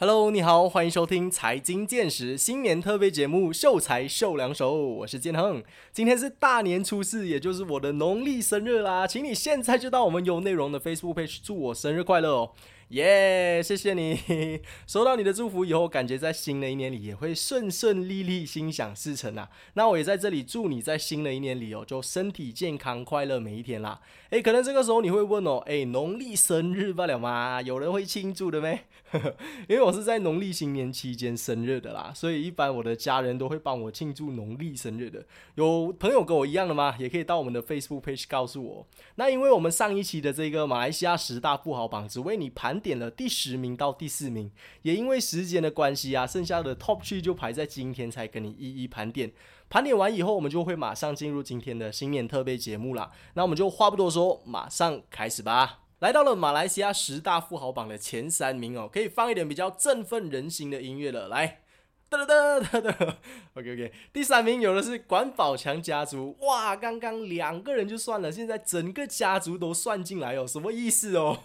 Hello，你好，欢迎收听财经见识新年特别节目《秀才秀两手》，我是建恒。今天是大年初四，也就是我的农历生日啦，请你现在就到我们有内容的 Facebook page 祝我生日快乐哦。耶，谢谢你！收到你的祝福以后，感觉在新的一年里也会顺顺利利、心想事成啊。那我也在这里祝你在新的一年里哦，就身体健康、快乐每一天啦。诶，可能这个时候你会问哦，诶，农历生日罢了吗？有人会庆祝的没？因为我是在农历新年期间生日的啦，所以一般我的家人都会帮我庆祝农历生日的。有朋友跟我一样的吗？也可以到我们的 Facebook page 告诉我。那因为我们上一期的这个马来西亚十大富豪榜只为你盘。点了第十名到第四名，也因为时间的关系啊，剩下的 top three 就排在今天才跟你一一盘点。盘点完以后，我们就会马上进入今天的新年特别节目啦。那我们就话不多说，马上开始吧。来到了马来西亚十大富豪榜的前三名哦，可以放一点比较振奋人心的音乐了，来。哒哒哒哒哒，OK OK，第三名有的是管宝强家族，哇，刚刚两个人就算了，现在整个家族都算进来哦，什么意思哦？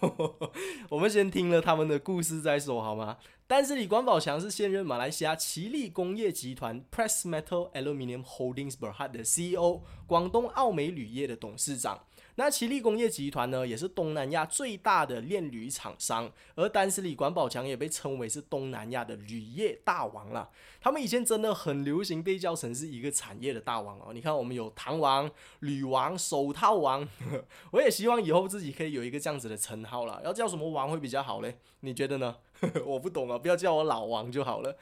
我们先听了他们的故事再说好吗？但是李管宝强是现任马来西亚奇力工业集团 Press Metal Aluminium Holdings Berhad 的 CEO，广东澳美铝业的董事长。那奇力工业集团呢，也是东南亚最大的炼铝厂商，而丹斯里管宝强也被称为是东南亚的铝业大王了。他们以前真的很流行被叫成是一个产业的大王哦。你看，我们有糖王、铝王、手套王，我也希望以后自己可以有一个这样子的称号了。要叫什么王会比较好嘞？你觉得呢？我不懂啊，不要叫我老王就好了。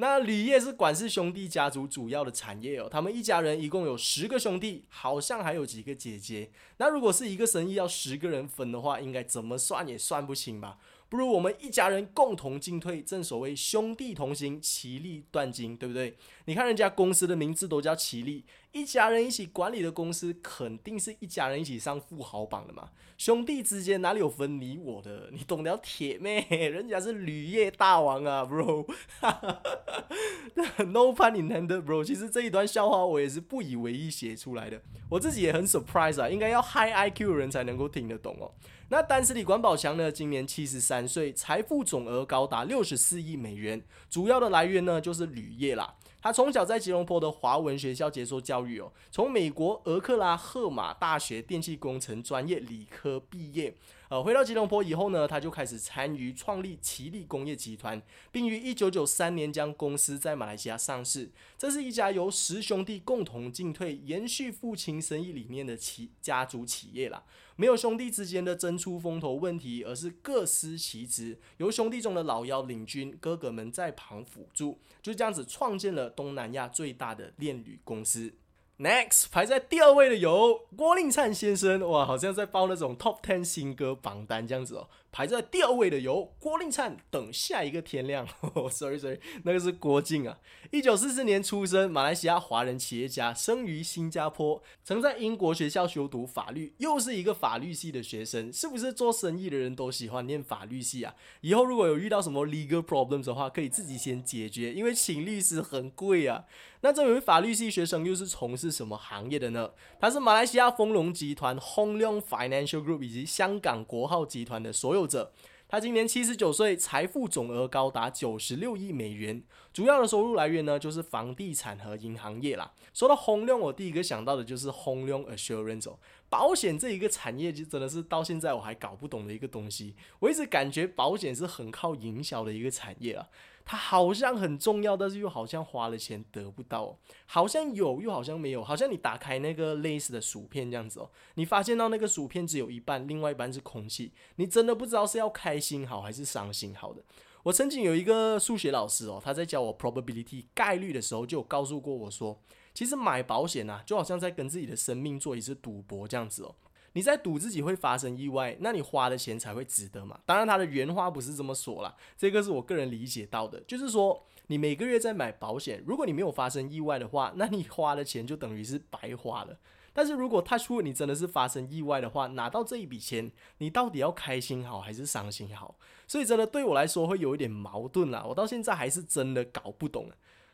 那铝业是管氏兄弟家族主要的产业哦，他们一家人一共有十个兄弟，好像还有几个姐姐。那如果是一个生意要十个人分的话，应该怎么算也算不清吧？不如我们一家人共同进退，正所谓兄弟同心，其利断金，对不对？你看人家公司的名字都叫奇力，一家人一起管理的公司，肯定是一家人一起上富豪榜的嘛。兄弟之间哪里有分你我的？你懂得铁咩？人家是铝业大王啊，bro。No pun intended, bro。其实这一段笑话我也是不以为意写出来的，我自己也很 surprise 啊，应该要 high IQ 的人才能够听得懂哦。那丹斯里管宝强呢？今年七十三岁，财富总额高达六十四亿美元，主要的来源呢就是铝业啦。他从小在吉隆坡的华文学校接受教育哦，从美国俄克拉荷马大学电气工程专业理科毕业。呃，回到吉隆坡以后呢，他就开始参与创立奇力工业集团，并于一九九三年将公司在马来西亚上市。这是一家由十兄弟共同进退、延续父亲生意理念的企家族企业啦。没有兄弟之间的争出风头问题，而是各司其职，由兄弟中的老幺领军，哥哥们在旁辅助，就这样子创建了东南亚最大的炼铝公司。Next 排在第二位的有郭令灿先生，哇，好像在报那种 Top Ten 新歌榜单这样子哦。排在第二位的有郭令灿，等下一个天亮。Sorry Sorry，那个是郭靖啊。一九四四年出生，马来西亚华人企业家，生于新加坡，曾在英国学校修读法律，又是一个法律系的学生。是不是做生意的人都喜欢念法律系啊？以后如果有遇到什么 legal problems 的话，可以自己先解决，因为请律师很贵啊。那这位法律系学生又是从事什么行业的呢？他是马来西亚丰隆集团 Hong Leong Financial Group 以及香港国浩集团的所有者。他今年七十九岁，财富总额高达九十六亿美元，主要的收入来源呢就是房地产和银行业啦。说到 Hong Leong，我第一个想到的就是 Hong Leong Assurance 保险这一个产业，就真的是到现在我还搞不懂的一个东西。我一直感觉保险是很靠营销的一个产业啊。它好像很重要，但是又好像花了钱得不到，好像有又好像没有，好像你打开那个类似的薯片这样子哦，你发现到那个薯片只有一半，另外一半是空气，你真的不知道是要开心好还是伤心好的。我曾经有一个数学老师哦，他在教我 probability 概率的时候，就告诉过我说，其实买保险啊，就好像在跟自己的生命做一次赌博这样子哦。你在赌自己会发生意外，那你花的钱才会值得嘛？当然，他的原话不是这么说啦，这个是我个人理解到的，就是说你每个月在买保险，如果你没有发生意外的话，那你花的钱就等于是白花了。但是如果他说你真的是发生意外的话，拿到这一笔钱，你到底要开心好还是伤心好？所以真的对我来说会有一点矛盾啦，我到现在还是真的搞不懂。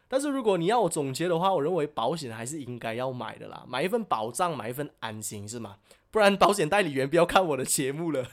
但是如果你要我总结的话，我认为保险还是应该要买的啦，买一份保障，买一份安心，是吗？不然保险代理员不要看我的节目了，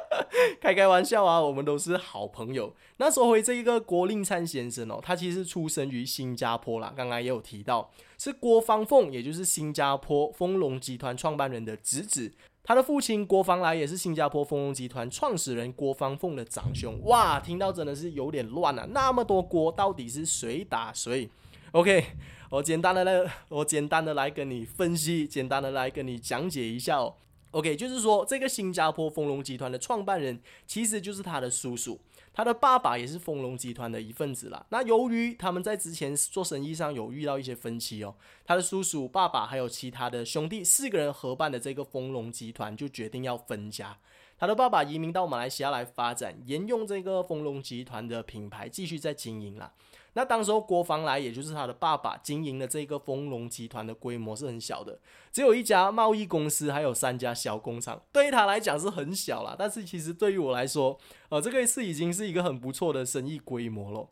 开开玩笑啊，我们都是好朋友。那说回这一个郭令灿先生哦，他其实出生于新加坡啦，刚刚也有提到，是郭方凤，也就是新加坡丰隆集团创办人的侄子。他的父亲郭方来也是新加坡丰隆集团创始人郭方凤的长兄。哇，听到真的是有点乱啊！那么多郭，到底是谁打谁？OK，我简单的来，我简单的来跟你分析，简单的来跟你讲解一下哦。OK，就是说这个新加坡丰隆集团的创办人其实就是他的叔叔。他的爸爸也是丰隆集团的一份子啦。那由于他们在之前做生意上有遇到一些分歧哦，他的叔叔、爸爸还有其他的兄弟四个人合办的这个丰隆集团就决定要分家。他的爸爸移民到马来西亚来发展，沿用这个丰隆集团的品牌继续在经营啦。那当时候郭方来，也就是他的爸爸经营的这个丰隆集团的规模是很小的，只有一家贸易公司，还有三家小工厂，对于他来讲是很小啦。但是其实对于我来说，呃，这个是已经是一个很不错的生意规模了。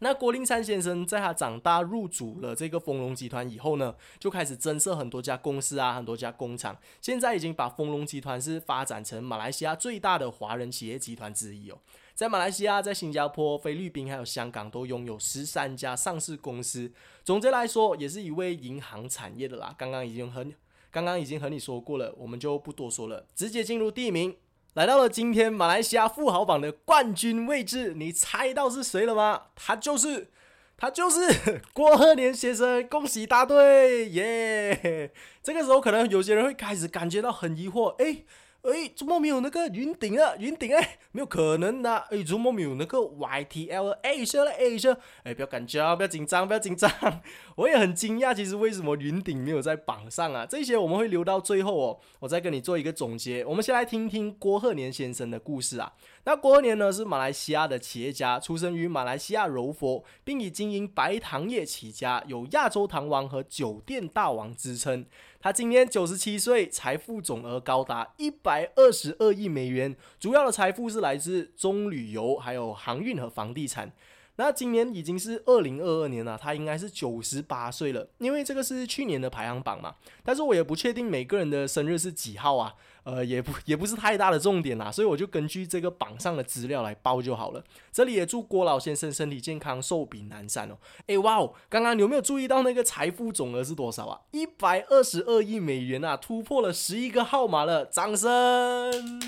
那郭令灿先生在他长大入主了这个丰隆集团以后呢，就开始增设很多家公司啊，很多家工厂，现在已经把丰隆集团是发展成马来西亚最大的华人企业集团之一哦。在马来西亚、在新加坡、菲律宾还有香港都拥有十三家上市公司。总结来说，也是一位银行产业的啦。刚刚已经和刚刚已经和你说过了，我们就不多说了，直接进入第一名，来到了今天马来西亚富豪榜的冠军位置。你猜到是谁了吗？他就是他就是 郭鹤年先生，恭喜答对耶！这个时候可能有些人会开始感觉到很疑惑，哎。哎，怎么没有那个云顶啊？云顶哎，没有可能的。哎，怎么没有那个 YTL 哎 A 了 A 了？哎，不要紧张，不要紧张，不要紧张。我也很惊讶，其实为什么云顶没有在榜上啊？这些我们会留到最后哦，我再跟你做一个总结。我们先来听听郭鹤年先生的故事啊。那郭鹤年呢是马来西亚的企业家，出生于马来西亚柔佛，并以经营白糖业起家，有亚洲糖王和酒店大王之称。他今年九十七岁，财富总额高达一百二十二亿美元，主要的财富是来自中旅游、还有航运和房地产。那今年已经是二零二二年了，他应该是九十八岁了，因为这个是去年的排行榜嘛。但是我也不确定每个人的生日是几号啊，呃，也不也不是太大的重点啦，所以我就根据这个榜上的资料来报就好了。这里也祝郭老先生身体健康，寿比南山哦。诶，哇哦，刚刚你有没有注意到那个财富总额是多少啊？一百二十二亿美元啊，突破了十一个号码了，掌声！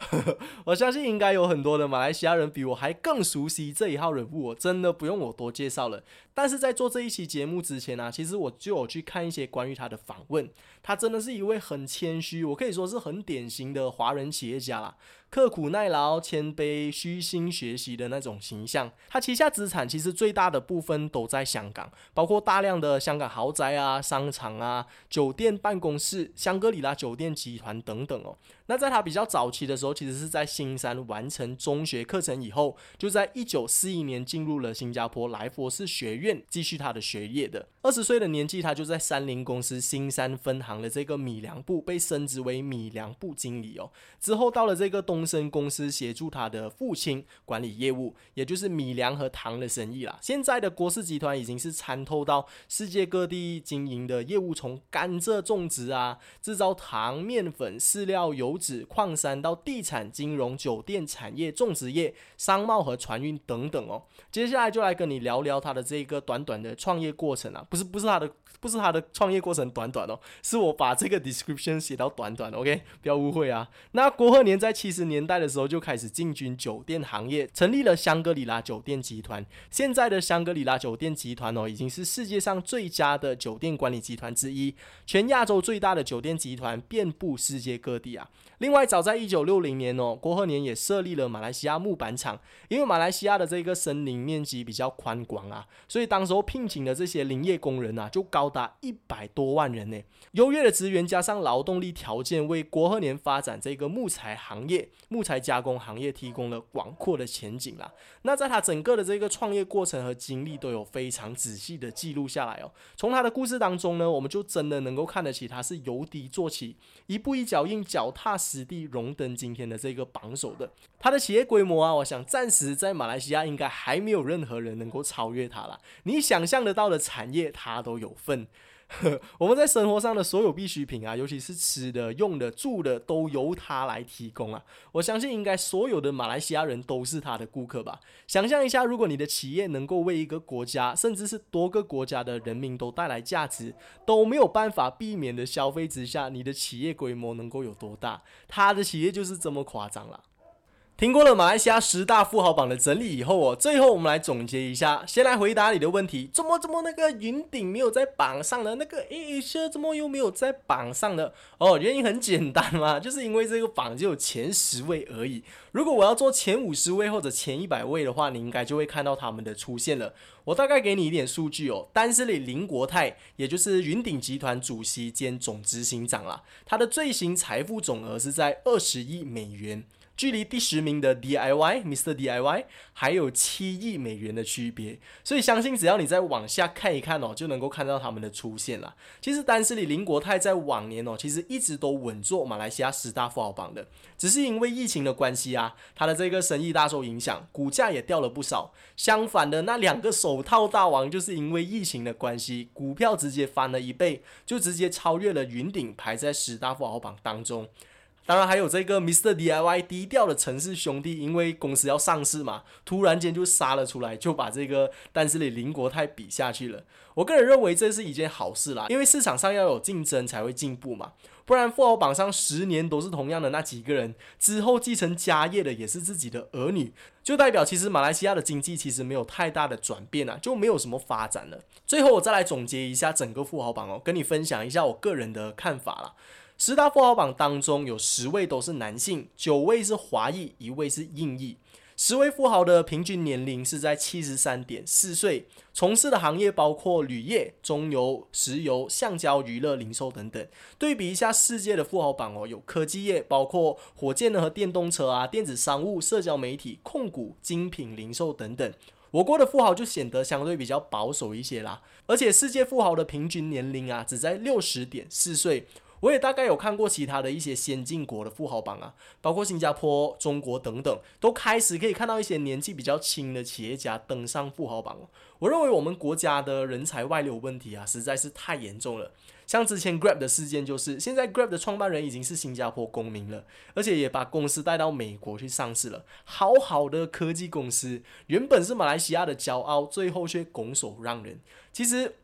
我相信应该有很多的马来西亚人比我还更熟悉这一号人物，我真的不用我多介绍了。但是在做这一期节目之前呢，其实我就有去看一些关于他的访问。他真的是一位很谦虚，我可以说是很典型的华人企业家啦。刻苦耐劳、谦卑、虚心学习的那种形象。他旗下资产其实最大的部分都在香港，包括大量的香港豪宅啊、商场啊、酒店、办公室、香格里拉酒店集团等等哦。那在他比较早期的时候，其实是在新山完成中学课程以后，就在一九四一年进入了新加坡莱佛士学院继续他的学业的。二十岁的年纪，他就在三菱公司新山分行的这个米粮部被升职为米粮部经理哦。之后到了这个东。东升公司协助他的父亲管理业务，也就是米粮和糖的生意啦。现在的郭氏集团已经是参透到世界各地经营的业务，从甘蔗种植啊、制造糖、面粉、饲料、油脂、矿山到地产、金融、酒店产业、种植业、商贸和船运等等哦。接下来就来跟你聊聊他的这个短短的创业过程啊，不是不是他的不是他的创业过程短短哦，是我把这个 description 写到短短，OK，不要误会啊。那郭鹤年在七十。年代的时候就开始进军酒店行业，成立了香格里拉酒店集团。现在的香格里拉酒店集团哦，已经是世界上最佳的酒店管理集团之一，全亚洲最大的酒店集团，遍布世界各地啊。另外，早在一九六零年哦，郭鹤年也设立了马来西亚木板厂。因为马来西亚的这个森林面积比较宽广啊，所以当时候聘请的这些林业工人啊，就高达一百多万人呢。优越的资源加上劳动力条件，为郭鹤年发展这个木材行业木材加工行业提供了广阔的前景啦。那在他整个的这个创业过程和经历都有非常仔细的记录下来哦。从他的故事当中呢，我们就真的能够看得起他是由低做起，一步一脚印，脚踏实地，荣登今天的这个榜首的。他的企业规模啊，我想暂时在马来西亚应该还没有任何人能够超越他了。你想象得到的产业，他都有份。我们在生活上的所有必需品啊，尤其是吃的、用的、住的，都由他来提供啊。我相信应该所有的马来西亚人都是他的顾客吧。想象一下，如果你的企业能够为一个国家，甚至是多个国家的人民都带来价值，都没有办法避免的消费之下，你的企业规模能够有多大？他的企业就是这么夸张了。听过了马来西亚十大富豪榜的整理以后哦，最后我们来总结一下。先来回答你的问题：怎么怎么那个云顶没有在榜上呢？那个 A 社怎么又没有在榜上呢？哦，原因很简单嘛，就是因为这个榜只有前十位而已。如果我要做前五十位或者前一百位的话，你应该就会看到他们的出现了。我大概给你一点数据哦。丹斯里林国泰，也就是云顶集团主席兼总执行长啦，他的最新财富总额是在二十亿美元。距离第十名的 DIY Mr DIY 还有七亿美元的区别，所以相信只要你再往下看一看哦，就能够看到他们的出现了。其实丹斯里林国泰在往年哦，其实一直都稳坐马来西亚十大富豪榜的，只是因为疫情的关系啊，他的这个生意大受影响，股价也掉了不少。相反的，那两个手套大王就是因为疫情的关系，股票直接翻了一倍，就直接超越了云顶，排在十大富豪榜当中。当然还有这个 Mr. DIY 低调的城市兄弟，因为公司要上市嘛，突然间就杀了出来，就把这个但是里林国泰比下去了。我个人认为这是一件好事啦，因为市场上要有竞争才会进步嘛，不然富豪榜上十年都是同样的那几个人，之后继承家业的也是自己的儿女，就代表其实马来西亚的经济其实没有太大的转变啊，就没有什么发展了。最后我再来总结一下整个富豪榜哦，跟你分享一下我个人的看法啦。十大富豪榜当中有十位都是男性，九位是华裔，一位是印裔。十位富豪的平均年龄是在七十三点四岁，从事的行业包括铝业、中油、石油、橡胶、娱乐、零售等等。对比一下世界的富豪榜哦，有科技业，包括火箭和电动车啊、电子商务、社交媒体、控股、精品零售等等。我国的富豪就显得相对比较保守一些啦，而且世界富豪的平均年龄啊，只在六十点四岁。我也大概有看过其他的一些先进国的富豪榜啊，包括新加坡、中国等等，都开始可以看到一些年纪比较轻的企业家登上富豪榜我认为我们国家的人才外流问题啊，实在是太严重了。像之前 Grab 的事件，就是现在 Grab 的创办人已经是新加坡公民了，而且也把公司带到美国去上市了。好好的科技公司，原本是马来西亚的骄傲，最后却拱手让人。其实。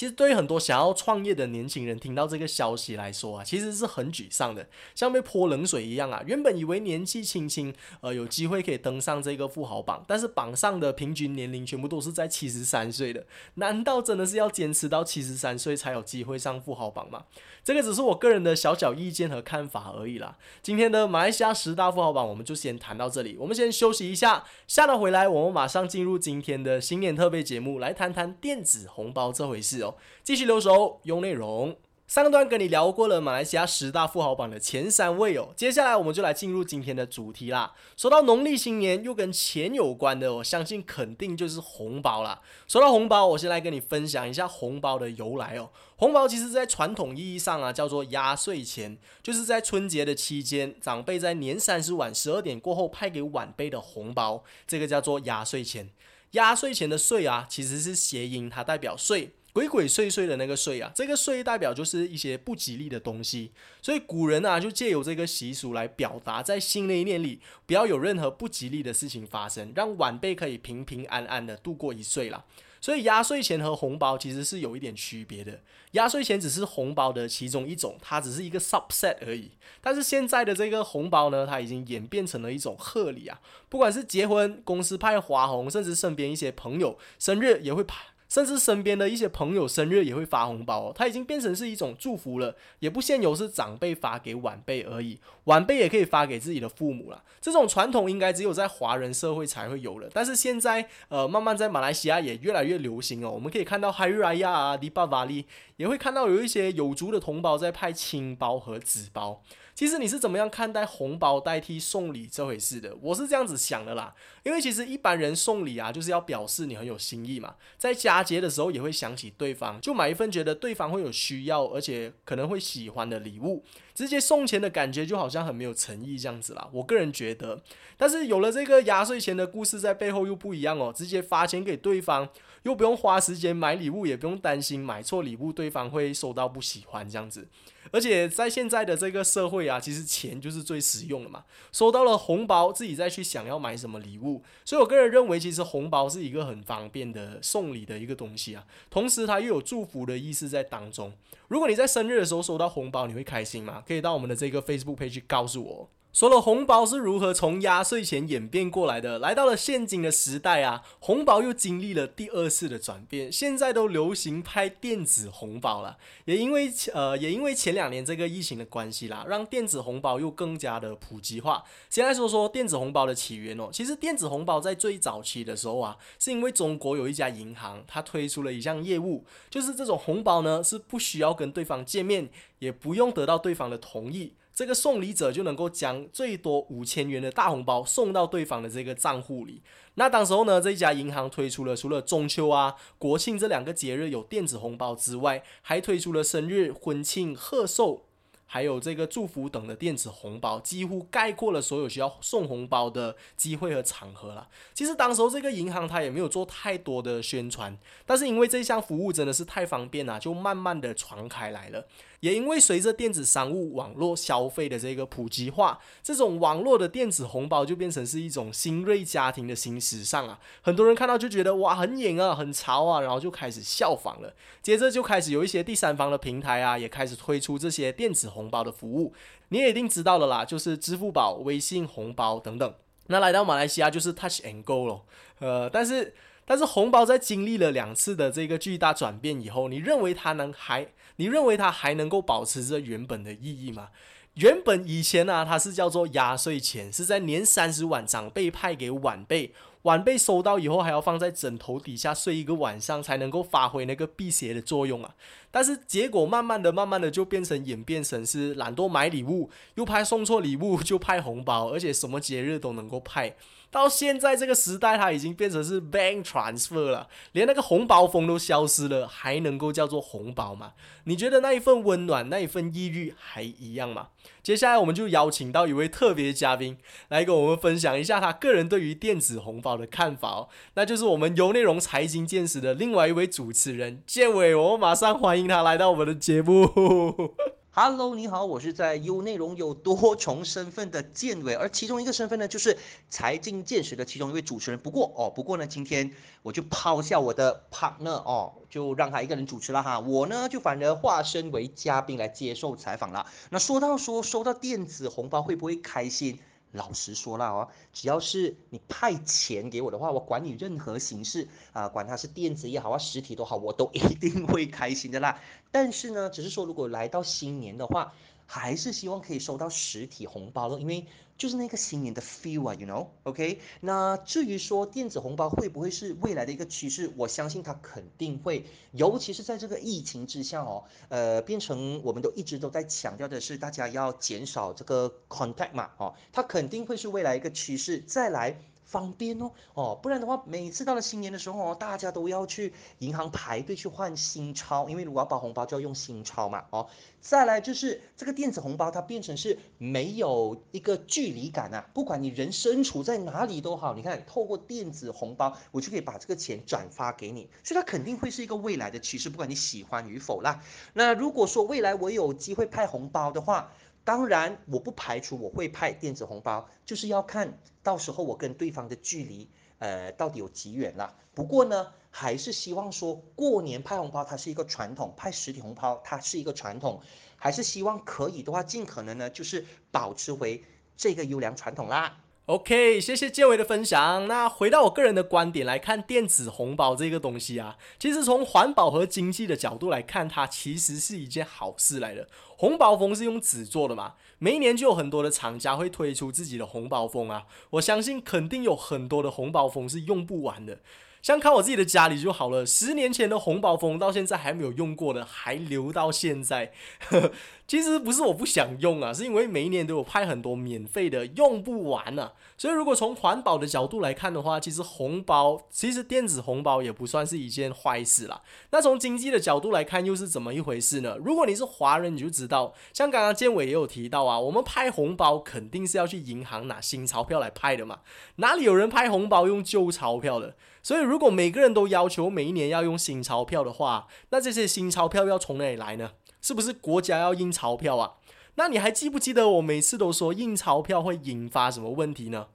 其实对于很多想要创业的年轻人，听到这个消息来说啊，其实是很沮丧的，像被泼冷水一样啊。原本以为年纪轻轻，呃，有机会可以登上这个富豪榜，但是榜上的平均年龄全部都是在七十三岁的，难道真的是要坚持到七十三岁才有机会上富豪榜吗？这个只是我个人的小小意见和看法而已啦。今天的马来西亚十大富豪榜我们就先谈到这里，我们先休息一下，下了回来我们马上进入今天的新年特别节目，来谈谈电子红包这回事哦。继续留守，用内容。上段跟你聊过了马来西亚十大富豪榜的前三位哦，接下来我们就来进入今天的主题啦。说到农历新年又跟钱有关的，我相信肯定就是红包啦。说到红包，我先来跟你分享一下红包的由来哦。红包其实在传统意义上啊，叫做压岁钱，就是在春节的期间，长辈在年三十晚十二点过后派给晚辈的红包，这个叫做压岁钱。压岁钱的岁啊，其实是谐音，它代表岁。鬼鬼祟祟的那个祟啊，这个祟代表就是一些不吉利的东西，所以古人啊就借由这个习俗来表达，在新的一年里不要有任何不吉利的事情发生，让晚辈可以平平安安的度过一岁了。所以压岁钱和红包其实是有一点区别的，压岁钱只是红包的其中一种，它只是一个 subset 而已。但是现在的这个红包呢，它已经演变成了一种贺礼啊，不管是结婚、公司派花红，甚至身边一些朋友生日也会派。甚至身边的一些朋友生日也会发红包哦，它已经变成是一种祝福了，也不限由是长辈发给晚辈而已，晚辈也可以发给自己的父母了。这种传统应该只有在华人社会才会有了，但是现在呃慢慢在马来西亚也越来越流行哦。我们可以看到 Hari Raya 啊、迪巴瓦利，也会看到有一些有族的同胞在派青包和纸包。其实你是怎么样看待红包代替送礼这回事的？我是这样子想的啦，因为其实一般人送礼啊，就是要表示你很有心意嘛，在佳节的时候也会想起对方，就买一份觉得对方会有需要，而且可能会喜欢的礼物。直接送钱的感觉就好像很没有诚意这样子啦，我个人觉得。但是有了这个压岁钱的故事在背后又不一样哦，直接发钱给对方，又不用花时间买礼物，也不用担心买错礼物对方会收到不喜欢这样子。而且在现在的这个社会啊，其实钱就是最实用的嘛。收到了红包，自己再去想要买什么礼物。所以我个人认为，其实红包是一个很方便的送礼的一个东西啊。同时，它又有祝福的意思在当中。如果你在生日的时候收到红包，你会开心吗？可以到我们的这个 Facebook page 告诉我。说了红包是如何从压岁钱演变过来的，来到了现今的时代啊，红包又经历了第二次的转变，现在都流行拍电子红包了。也因为呃，也因为前两年这个疫情的关系啦，让电子红包又更加的普及化。先来说说电子红包的起源哦，其实电子红包在最早期的时候啊，是因为中国有一家银行，它推出了一项业务，就是这种红包呢是不需要跟对方见面，也不用得到对方的同意。这个送礼者就能够将最多五千元的大红包送到对方的这个账户里。那当时候呢，这家银行推出了除了中秋啊、国庆这两个节日有电子红包之外，还推出了生日、婚庆、贺寿。还有这个祝福等的电子红包，几乎概括了所有需要送红包的机会和场合了。其实当时候这个银行它也没有做太多的宣传，但是因为这项服务真的是太方便了，就慢慢的传开来了。也因为随着电子商务网络消费的这个普及化，这种网络的电子红包就变成是一种新锐家庭的新时尚啊！很多人看到就觉得哇很颖啊，很潮啊，然后就开始效仿了。接着就开始有一些第三方的平台啊，也开始推出这些电子红包的服务。你也一定知道了啦，就是支付宝、微信红包等等。那来到马来西亚就是 Touch and Go 了，呃，但是。但是红包在经历了两次的这个巨大转变以后，你认为它能还？你认为它还能够保持着原本的意义吗？原本以前呢，它是叫做压岁钱，是在年三十晚长辈派给晚辈，晚辈收到以后还要放在枕头底下睡一个晚上，才能够发挥那个辟邪的作用啊。但是结果慢慢的、慢慢的就变成演变成是懒惰买礼物，又怕送错礼物就派红包，而且什么节日都能够派。到现在这个时代，它已经变成是 bank transfer 了，连那个红包风都消失了，还能够叫做红包吗？你觉得那一份温暖，那一份抑郁还一样吗？接下来我们就邀请到一位特别嘉宾来跟我们分享一下他个人对于电子红包的看法哦，那就是我们有内容财经见识的另外一位主持人建伟，我们马上欢迎他来到我们的节目。Hello，你好，我是在优内容有多重身份的建伟，而其中一个身份呢，就是财经见识的其中一位主持人。不过哦，不过呢，今天我就抛下我的 partner 哦，就让他一个人主持了哈，我呢就反而化身为嘉宾来接受采访了。那说到说收到电子红包会不会开心？老实说了哦，只要是你派钱给我的话，我管你任何形式啊，管它是电子也好啊，实体都好，我都一定会开心的啦。但是呢，只是说如果来到新年的话。还是希望可以收到实体红包了，因为就是那个新年的 feel 啊，you know，OK？那至于说电子红包会不会是未来的一个趋势，我相信它肯定会，尤其是在这个疫情之下哦，呃，变成我们都一直都在强调的是大家要减少这个 contact 嘛，哦，它肯定会是未来一个趋势，再来。方便哦，哦，不然的话，每次到了新年的时候哦，大家都要去银行排队去换新钞，因为如果要包红包就要用新钞嘛，哦，再来就是这个电子红包，它变成是没有一个距离感啊，不管你人身处在哪里都好，你看透过电子红包，我就可以把这个钱转发给你，所以它肯定会是一个未来的趋势，不管你喜欢与否啦。那如果说未来我有机会派红包的话，当然，我不排除我会派电子红包，就是要看到时候我跟对方的距离，呃，到底有几远啦。不过呢，还是希望说过年派红包它是一个传统，派实体红包它是一个传统，还是希望可以的话，尽可能呢就是保持回这个优良传统啦。OK，谢谢建伟的分享。那回到我个人的观点来看，电子红包这个东西啊，其实从环保和经济的角度来看，它其实是一件好事来的。红包封是用纸做的嘛，每一年就有很多的厂家会推出自己的红包封啊。我相信肯定有很多的红包封是用不完的。像看我自己的家里就好了，十年前的红包封到现在还没有用过的，还留到现在。其实不是我不想用啊，是因为每一年都有派很多免费的，用不完啊。所以如果从环保的角度来看的话，其实红包，其实电子红包也不算是一件坏事啦。那从经济的角度来看，又是怎么一回事呢？如果你是华人，你就知道，像刚刚建伟也有提到啊，我们派红包肯定是要去银行拿新钞票来派的嘛，哪里有人派红包用旧钞票的？所以如果每个人都要求每一年要用新钞票的话，那这些新钞票要从哪里来呢？是不是国家要印钞票啊？那你还记不记得我每次都说印钞票会引发什么问题呢？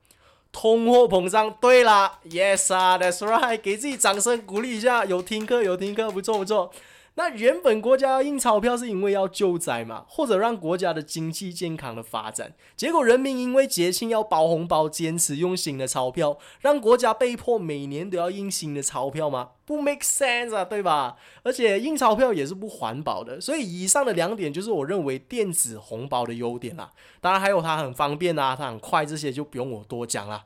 通货膨胀。对啦，Yes 啊，That's right，给自己掌声鼓励一下，有听课有听课，不错不错。那原本国家要印钞票是因为要救灾嘛，或者让国家的经济健康的发展。结果人民因为节庆要包红包，坚持用新的钞票，让国家被迫每年都要印新的钞票吗？不 make sense 啊，对吧？而且印钞票也是不环保的。所以以上的两点就是我认为电子红包的优点啦。当然还有它很方便啊，它很快，这些就不用我多讲了。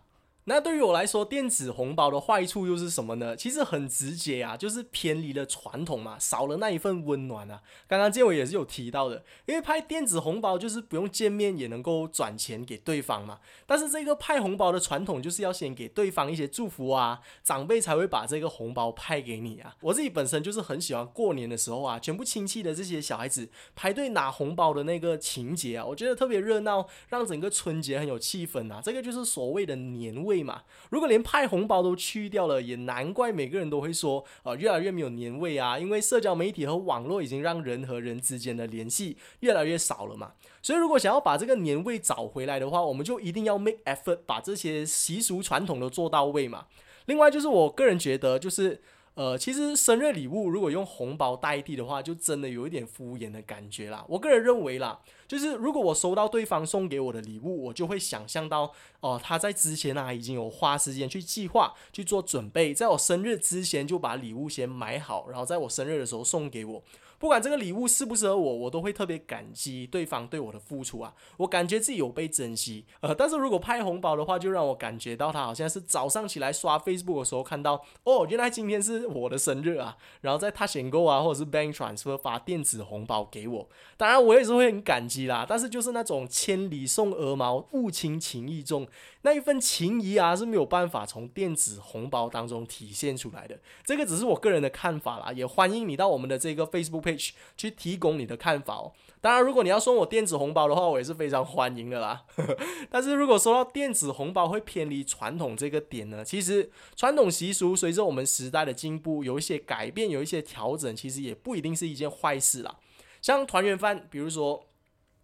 那对于我来说，电子红包的坏处又是什么呢？其实很直接啊，就是偏离了传统嘛，少了那一份温暖啊。刚刚建伟也是有提到的，因为派电子红包就是不用见面也能够转钱给对方嘛。但是这个派红包的传统就是要先给对方一些祝福啊，长辈才会把这个红包派给你啊。我自己本身就是很喜欢过年的时候啊，全部亲戚的这些小孩子排队拿红包的那个情节啊，我觉得特别热闹，让整个春节很有气氛啊。这个就是所谓的年味。嘛，如果连派红包都去掉了，也难怪每个人都会说，呃，越来越没有年味啊。因为社交媒体和网络已经让人和人之间的联系越来越少了嘛。所以，如果想要把这个年味找回来的话，我们就一定要 make effort，把这些习俗传统都做到位嘛。另外，就是我个人觉得，就是。呃，其实生日礼物如果用红包代替的话，就真的有一点敷衍的感觉啦。我个人认为啦，就是如果我收到对方送给我的礼物，我就会想象到，哦，他在之前啊已经有花时间去计划、去做准备，在我生日之前就把礼物先买好，然后在我生日的时候送给我。不管这个礼物适不适合我，我都会特别感激对方对我的付出啊！我感觉自己有被珍惜。呃，但是如果派红包的话，就让我感觉到他好像是早上起来刷 Facebook 的时候看到，哦，原来今天是我的生日啊！然后在他选购啊，或者是 Bank Transfer 发电子红包给我。当然，我也是会很感激啦。但是就是那种千里送鹅毛，物轻情意重。那一份情谊啊是没有办法从电子红包当中体现出来的，这个只是我个人的看法啦，也欢迎你到我们的这个 Facebook page 去提供你的看法哦。当然，如果你要送我电子红包的话，我也是非常欢迎的啦。但是如果收到电子红包会偏离传统这个点呢，其实传统习俗随着我们时代的进步有一些改变，有一些调整，其实也不一定是一件坏事啦。像团圆饭，比如说。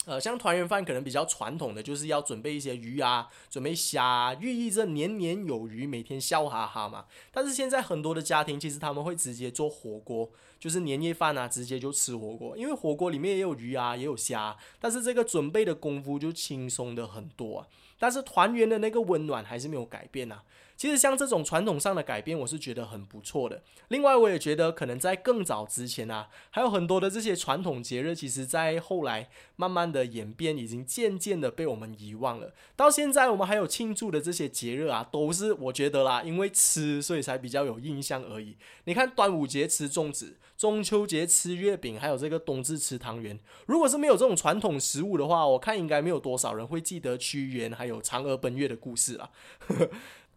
呃，像团圆饭可能比较传统的，就是要准备一些鱼啊，准备虾，寓意着年年有余，每天笑哈哈嘛。但是现在很多的家庭其实他们会直接做火锅，就是年夜饭啊，直接就吃火锅，因为火锅里面也有鱼啊，也有虾，但是这个准备的功夫就轻松的很多啊。但是团圆的那个温暖还是没有改变呐。其实像这种传统上的改变，我是觉得很不错的。另外，我也觉得可能在更早之前啊，还有很多的这些传统节日，其实在后来慢慢的演变，已经渐渐的被我们遗忘了。到现在，我们还有庆祝的这些节日啊，都是我觉得啦，因为吃，所以才比较有印象而已。你看，端午节吃粽子，中秋节吃月饼，还有这个冬至吃汤圆。如果是没有这种传统食物的话，我看应该没有多少人会记得屈原还有嫦娥奔月的故事了。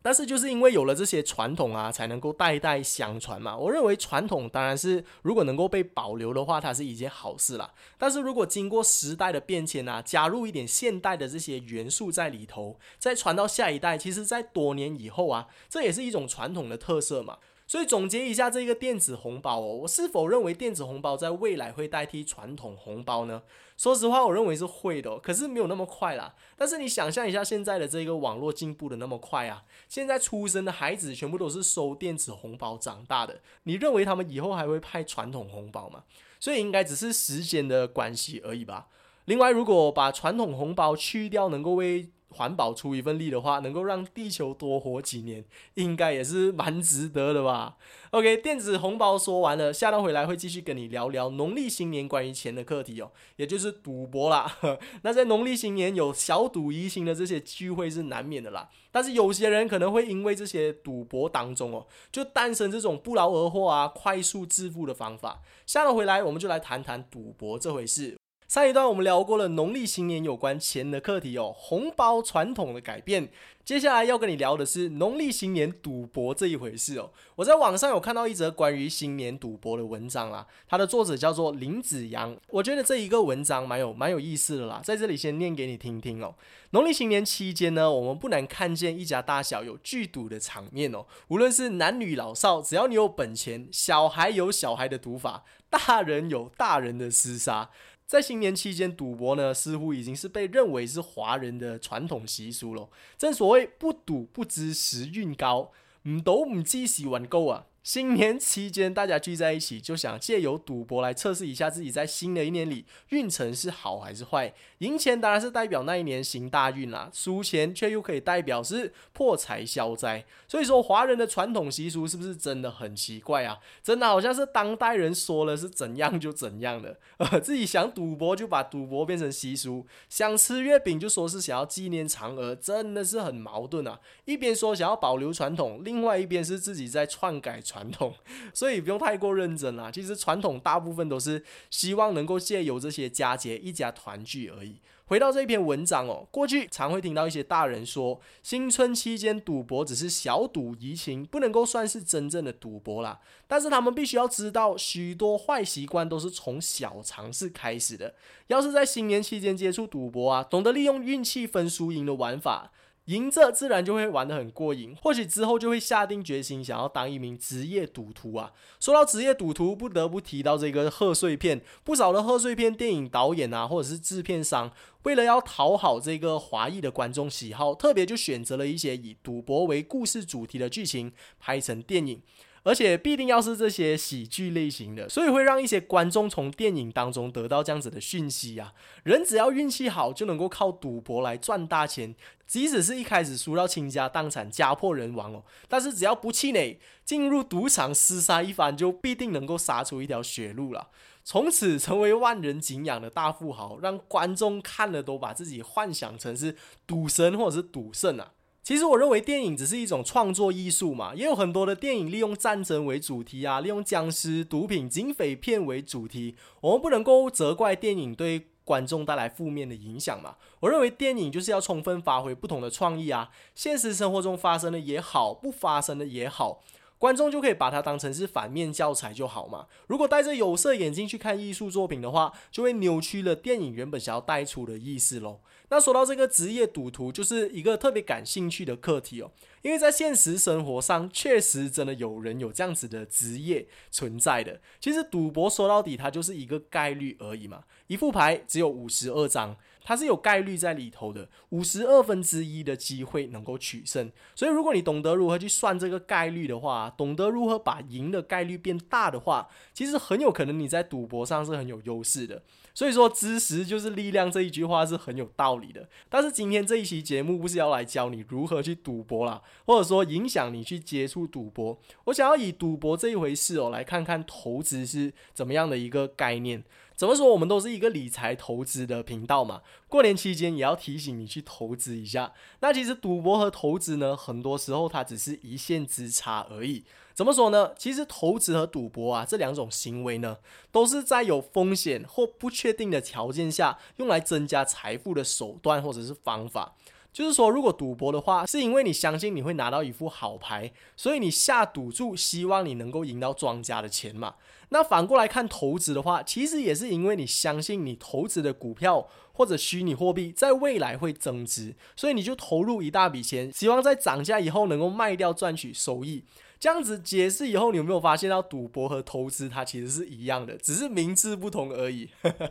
但是就是因为有了这些传统啊，才能够代代相传嘛。我认为传统当然是如果能够被保留的话，它是一件好事啦。但是如果经过时代的变迁啊，加入一点现代的这些元素在里头，再传到下一代，其实在多年以后啊，这也是一种传统的特色嘛。所以总结一下这个电子红包哦，我是否认为电子红包在未来会代替传统红包呢？说实话，我认为是会的，可是没有那么快啦。但是你想象一下，现在的这个网络进步的那么快啊，现在出生的孩子全部都是收电子红包长大的，你认为他们以后还会派传统红包吗？所以应该只是时间的关系而已吧。另外，如果把传统红包去掉，能够为环保出一份力的话，能够让地球多活几年，应该也是蛮值得的吧。OK，电子红包说完了，下段回来会继续跟你聊聊农历新年关于钱的课题哦，也就是赌博啦。那在农历新年有小赌怡情的这些聚会是难免的啦，但是有些人可能会因为这些赌博当中哦，就诞生这种不劳而获啊、快速致富的方法。下段回来我们就来谈谈赌博这回事。上一段我们聊过了农历新年有关钱的课题哦，红包传统的改变。接下来要跟你聊的是农历新年赌博这一回事哦。我在网上有看到一则关于新年赌博的文章啦，它的作者叫做林子阳。我觉得这一个文章蛮有蛮有意思的啦，在这里先念给你听听哦。农历新年期间呢，我们不难看见一家大小有聚赌的场面哦。无论是男女老少，只要你有本钱，小孩有小孩的赌法，大人有大人的厮杀。在新年期间赌博呢，似乎已经是被认为是华人的传统习俗了。正所谓不赌不知时运高，唔赌唔知时运高啊。新年期间，大家聚在一起，就想借由赌博来测试一下自己在新的一年里运程是好还是坏。赢钱当然是代表那一年行大运啦，输钱却又可以代表是破财消灾。所以说，华人的传统习俗是不是真的很奇怪啊？真的好像是当代人说了是怎样就怎样的，呃，自己想赌博就把赌博变成习俗，想吃月饼就说是想要纪念嫦娥，真的是很矛盾啊！一边说想要保留传统，另外一边是自己在篡改传。传统，所以不用太过认真啦。其实传统大部分都是希望能够借由这些佳节一家团聚而已。回到这篇文章哦，过去常会听到一些大人说，新春期间赌博只是小赌怡情，不能够算是真正的赌博啦。但是他们必须要知道，许多坏习惯都是从小尝试开始的。要是在新年期间接触赌博啊，懂得利用运气分输赢的玩法。赢着自然就会玩得很过瘾，或许之后就会下定决心想要当一名职业赌徒啊。说到职业赌徒，不得不提到这个贺岁片，不少的贺岁片电影导演啊，或者是制片商，为了要讨好这个华裔的观众喜好，特别就选择了一些以赌博为故事主题的剧情拍成电影。而且必定要是这些喜剧类型的，所以会让一些观众从电影当中得到这样子的讯息啊。人只要运气好，就能够靠赌博来赚大钱，即使是一开始输到倾家荡产、家破人亡哦，但是只要不气馁，进入赌场厮杀一番，就必定能够杀出一条血路了，从此成为万人敬仰的大富豪，让观众看了都把自己幻想成是赌神或者是赌圣啊。其实我认为电影只是一种创作艺术嘛，也有很多的电影利用战争为主题啊，利用僵尸、毒品、警匪片为主题。我们不能够责怪电影对观众带来负面的影响嘛。我认为电影就是要充分发挥不同的创意啊，现实生活中发生的也好，不发生的也好。观众就可以把它当成是反面教材就好嘛。如果戴着有色眼镜去看艺术作品的话，就会扭曲了电影原本想要带出的意思喽。那说到这个职业赌徒，就是一个特别感兴趣的课题哦。因为在现实生活上，确实真的有人有这样子的职业存在的。其实赌博说到底，它就是一个概率而已嘛。一副牌只有五十二张。它是有概率在里头的，五十二分之一的机会能够取胜。所以，如果你懂得如何去算这个概率的话，懂得如何把赢的概率变大的话，其实很有可能你在赌博上是很有优势的。所以说，知识就是力量这一句话是很有道理的。但是今天这一期节目不是要来教你如何去赌博啦，或者说影响你去接触赌博。我想要以赌博这一回事哦，来看看投资是怎么样的一个概念。怎么说？我们都是一个理财投资的频道嘛。过年期间也要提醒你去投资一下。那其实赌博和投资呢，很多时候它只是一线之差而已。怎么说呢？其实投资和赌博啊这两种行为呢，都是在有风险或不确定的条件下，用来增加财富的手段或者是方法。就是说，如果赌博的话，是因为你相信你会拿到一副好牌，所以你下赌注，希望你能够赢到庄家的钱嘛。那反过来看投资的话，其实也是因为你相信你投资的股票或者虚拟货币在未来会增值，所以你就投入一大笔钱，希望在涨价以后能够卖掉赚取收益。这样子解释以后，你有没有发现到赌博和投资它其实是一样的，只是名字不同而已。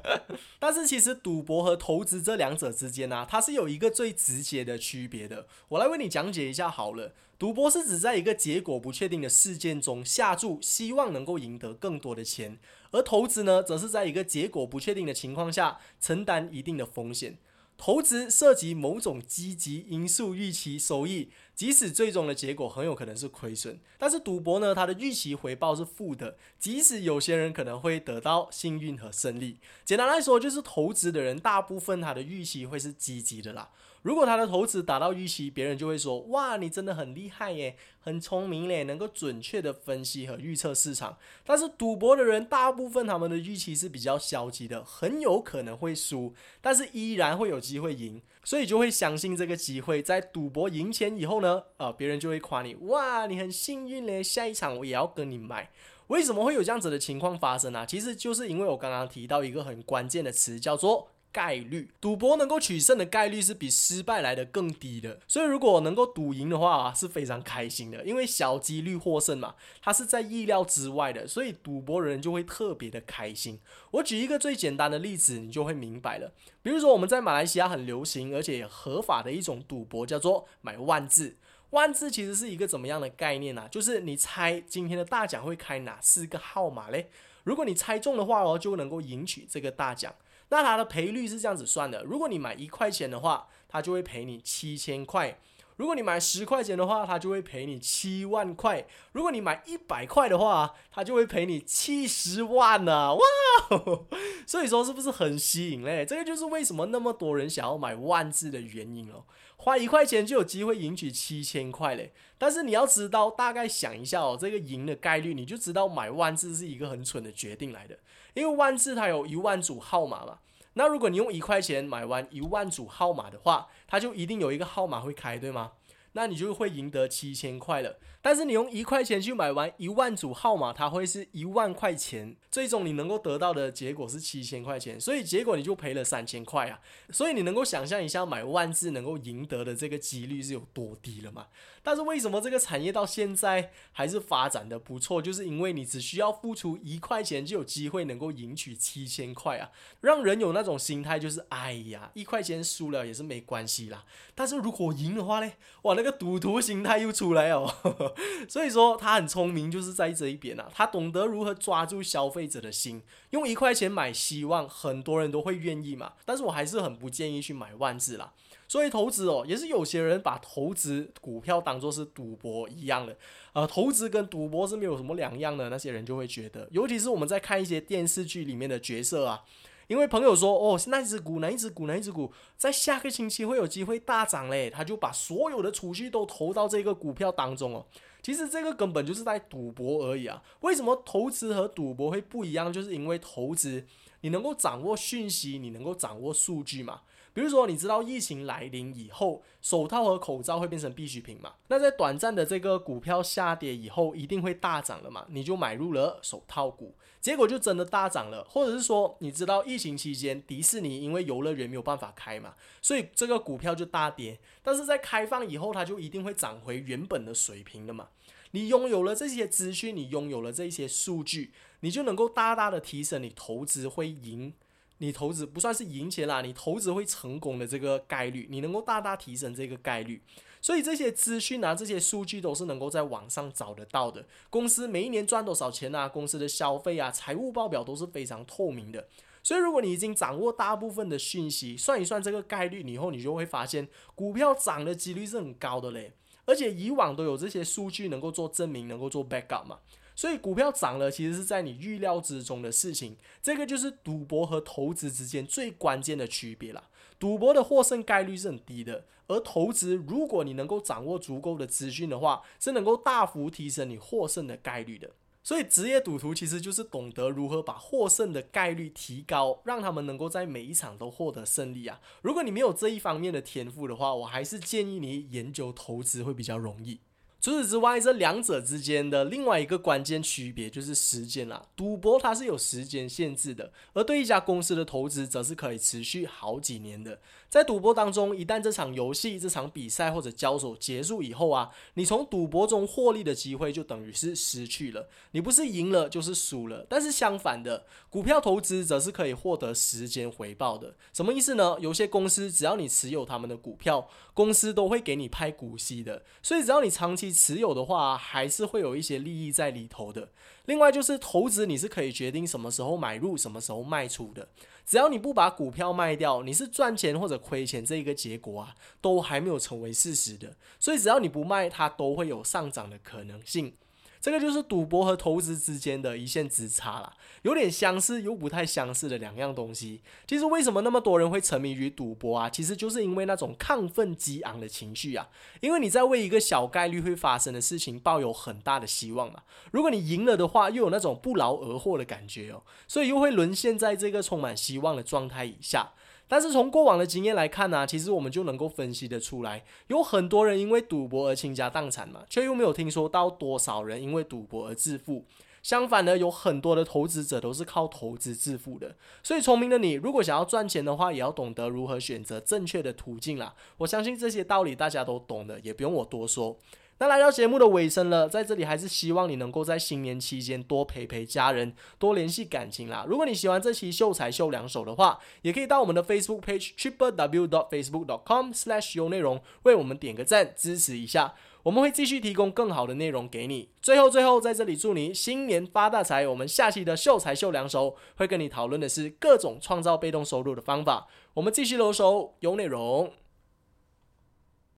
但是其实赌博和投资这两者之间呢，它是有一个最直接的区别的。我来为你讲解一下好了。赌博是指在一个结果不确定的事件中下注，希望能够赢得更多的钱；而投资呢，则是在一个结果不确定的情况下承担一定的风险。投资涉及某种积极因素预期收益，即使最终的结果很有可能是亏损。但是赌博呢，它的预期回报是负的，即使有些人可能会得到幸运和胜利。简单来说，就是投资的人大部分他的预期会是积极的啦。如果他的投资达到预期，别人就会说：哇，你真的很厉害耶，很聪明嘞，能够准确的分析和预测市场。但是赌博的人大部分他们的预期是比较消极的，很有可能会输，但是依然会有机会赢，所以就会相信这个机会。在赌博赢钱以后呢，啊，别人就会夸你：哇，你很幸运嘞，下一场我也要跟你买。为什么会有这样子的情况发生呢？其实就是因为我刚刚提到一个很关键的词，叫做。概率赌博能够取胜的概率是比失败来的更低的，所以如果能够赌赢的话啊，是非常开心的，因为小几率获胜嘛，它是在意料之外的，所以赌博人就会特别的开心。我举一个最简单的例子，你就会明白了。比如说我们在马来西亚很流行而且合法的一种赌博，叫做买万字。万字其实是一个怎么样的概念呢？就是你猜今天的大奖会开哪四个号码嘞？如果你猜中的话哦，就能够赢取这个大奖。那它的赔率是这样子算的：如果你买一块钱的话，它就会赔你七千块；如果你买十块钱的话，它就会赔你七万块；如果你买一百块的话，它就会赔你七十万呢！哇，所以说是不是很吸引嘞？这个就是为什么那么多人想要买万字的原因哦。花一块钱就有机会赢取七千块嘞！但是你要知道，大概想一下哦，这个赢的概率，你就知道买万字是一个很蠢的决定来的。因为万字它有一万组号码嘛，那如果你用一块钱买完一万组号码的话，它就一定有一个号码会开，对吗？那你就会赢得七千块了。但是你用一块钱去买完一万组号码，它会是一万块钱，最终你能够得到的结果是七千块钱，所以结果你就赔了三千块啊。所以你能够想象一下买万字能够赢得的这个几率是有多低了吗？但是为什么这个产业到现在还是发展的不错？就是因为你只需要付出一块钱就有机会能够赢取七千块啊，让人有那种心态就是哎呀，一块钱输了也是没关系啦。但是如果赢的话呢，哇，那个赌徒心态又出来哦。所以说他很聪明，就是在这一边啊，他懂得如何抓住消费者的心，用一块钱买希望，很多人都会愿意嘛。但是我还是很不建议去买万字啦。所以投资哦，也是有些人把投资股票当做是赌博一样的，呃，投资跟赌博是没有什么两样的。那些人就会觉得，尤其是我们在看一些电视剧里面的角色啊。因为朋友说，哦，那只股，哪一只股，哪一只股，在下个星期会有机会大涨嘞，他就把所有的储蓄都投到这个股票当中哦。其实这个根本就是在赌博而已啊。为什么投资和赌博会不一样？就是因为投资你能够掌握讯息，你能够掌握数据嘛。比如说，你知道疫情来临以后，手套和口罩会变成必需品嘛？那在短暂的这个股票下跌以后，一定会大涨了嘛？你就买入了手套股，结果就真的大涨了。或者是说，你知道疫情期间迪士尼因为游乐园没有办法开嘛，所以这个股票就大跌。但是在开放以后，它就一定会涨回原本的水平的嘛？你拥有了这些资讯，你拥有了这些数据，你就能够大大的提升你投资会赢。你投资不算是赢钱啦，你投资会成功的这个概率，你能够大大提升这个概率。所以这些资讯啊，这些数据都是能够在网上找得到的。公司每一年赚多少钱啊，公司的消费啊，财务报表都是非常透明的。所以如果你已经掌握大部分的讯息，算一算这个概率，以后你就会发现股票涨的几率是很高的嘞。而且以往都有这些数据能够做证明，能够做 backup 嘛。所以股票涨了，其实是在你预料之中的事情。这个就是赌博和投资之间最关键的区别了。赌博的获胜概率是很低的，而投资，如果你能够掌握足够的资讯的话，是能够大幅提升你获胜的概率的。所以职业赌徒其实就是懂得如何把获胜的概率提高，让他们能够在每一场都获得胜利啊。如果你没有这一方面的天赋的话，我还是建议你研究投资会比较容易。除此之外，这两者之间的另外一个关键区别就是时间啦。赌博它是有时间限制的，而对一家公司的投资则是可以持续好几年的。在赌博当中，一旦这场游戏、这场比赛或者交手结束以后啊，你从赌博中获利的机会就等于是失去了。你不是赢了就是输了。但是相反的，股票投资则是可以获得时间回报的。什么意思呢？有些公司只要你持有他们的股票，公司都会给你派股息的。所以只要你长期持有的话，还是会有一些利益在里头的。另外就是投资，你是可以决定什么时候买入，什么时候卖出的。只要你不把股票卖掉，你是赚钱或者亏钱这一个结果啊，都还没有成为事实的。所以只要你不卖，它都会有上涨的可能性。这个就是赌博和投资之间的一线之差啦，有点相似又不太相似的两样东西。其实为什么那么多人会沉迷于赌博啊？其实就是因为那种亢奋激昂的情绪啊。因为你在为一个小概率会发生的事情抱有很大的希望嘛。如果你赢了的话，又有那种不劳而获的感觉哦，所以又会沦陷在这个充满希望的状态以下。但是从过往的经验来看呢，其实我们就能够分析得出来，有很多人因为赌博而倾家荡产嘛，却又没有听说到多少人因为赌博而致富。相反呢，有很多的投资者都是靠投资致富的。所以聪明的你，如果想要赚钱的话，也要懂得如何选择正确的途径啦。我相信这些道理大家都懂的，也不用我多说。那来到节目的尾声了，在这里还是希望你能够在新年期间多陪陪家人，多联系感情啦。如果你喜欢这期秀才秀两手的话，也可以到我们的 Facebook page triple w dot facebook dot com slash 有内容为我们点个赞支持一下，我们会继续提供更好的内容给你。最后最后在这里祝你新年发大财！我们下期的秀才秀两手会跟你讨论的是各种创造被动收入的方法。我们继续留守有内容。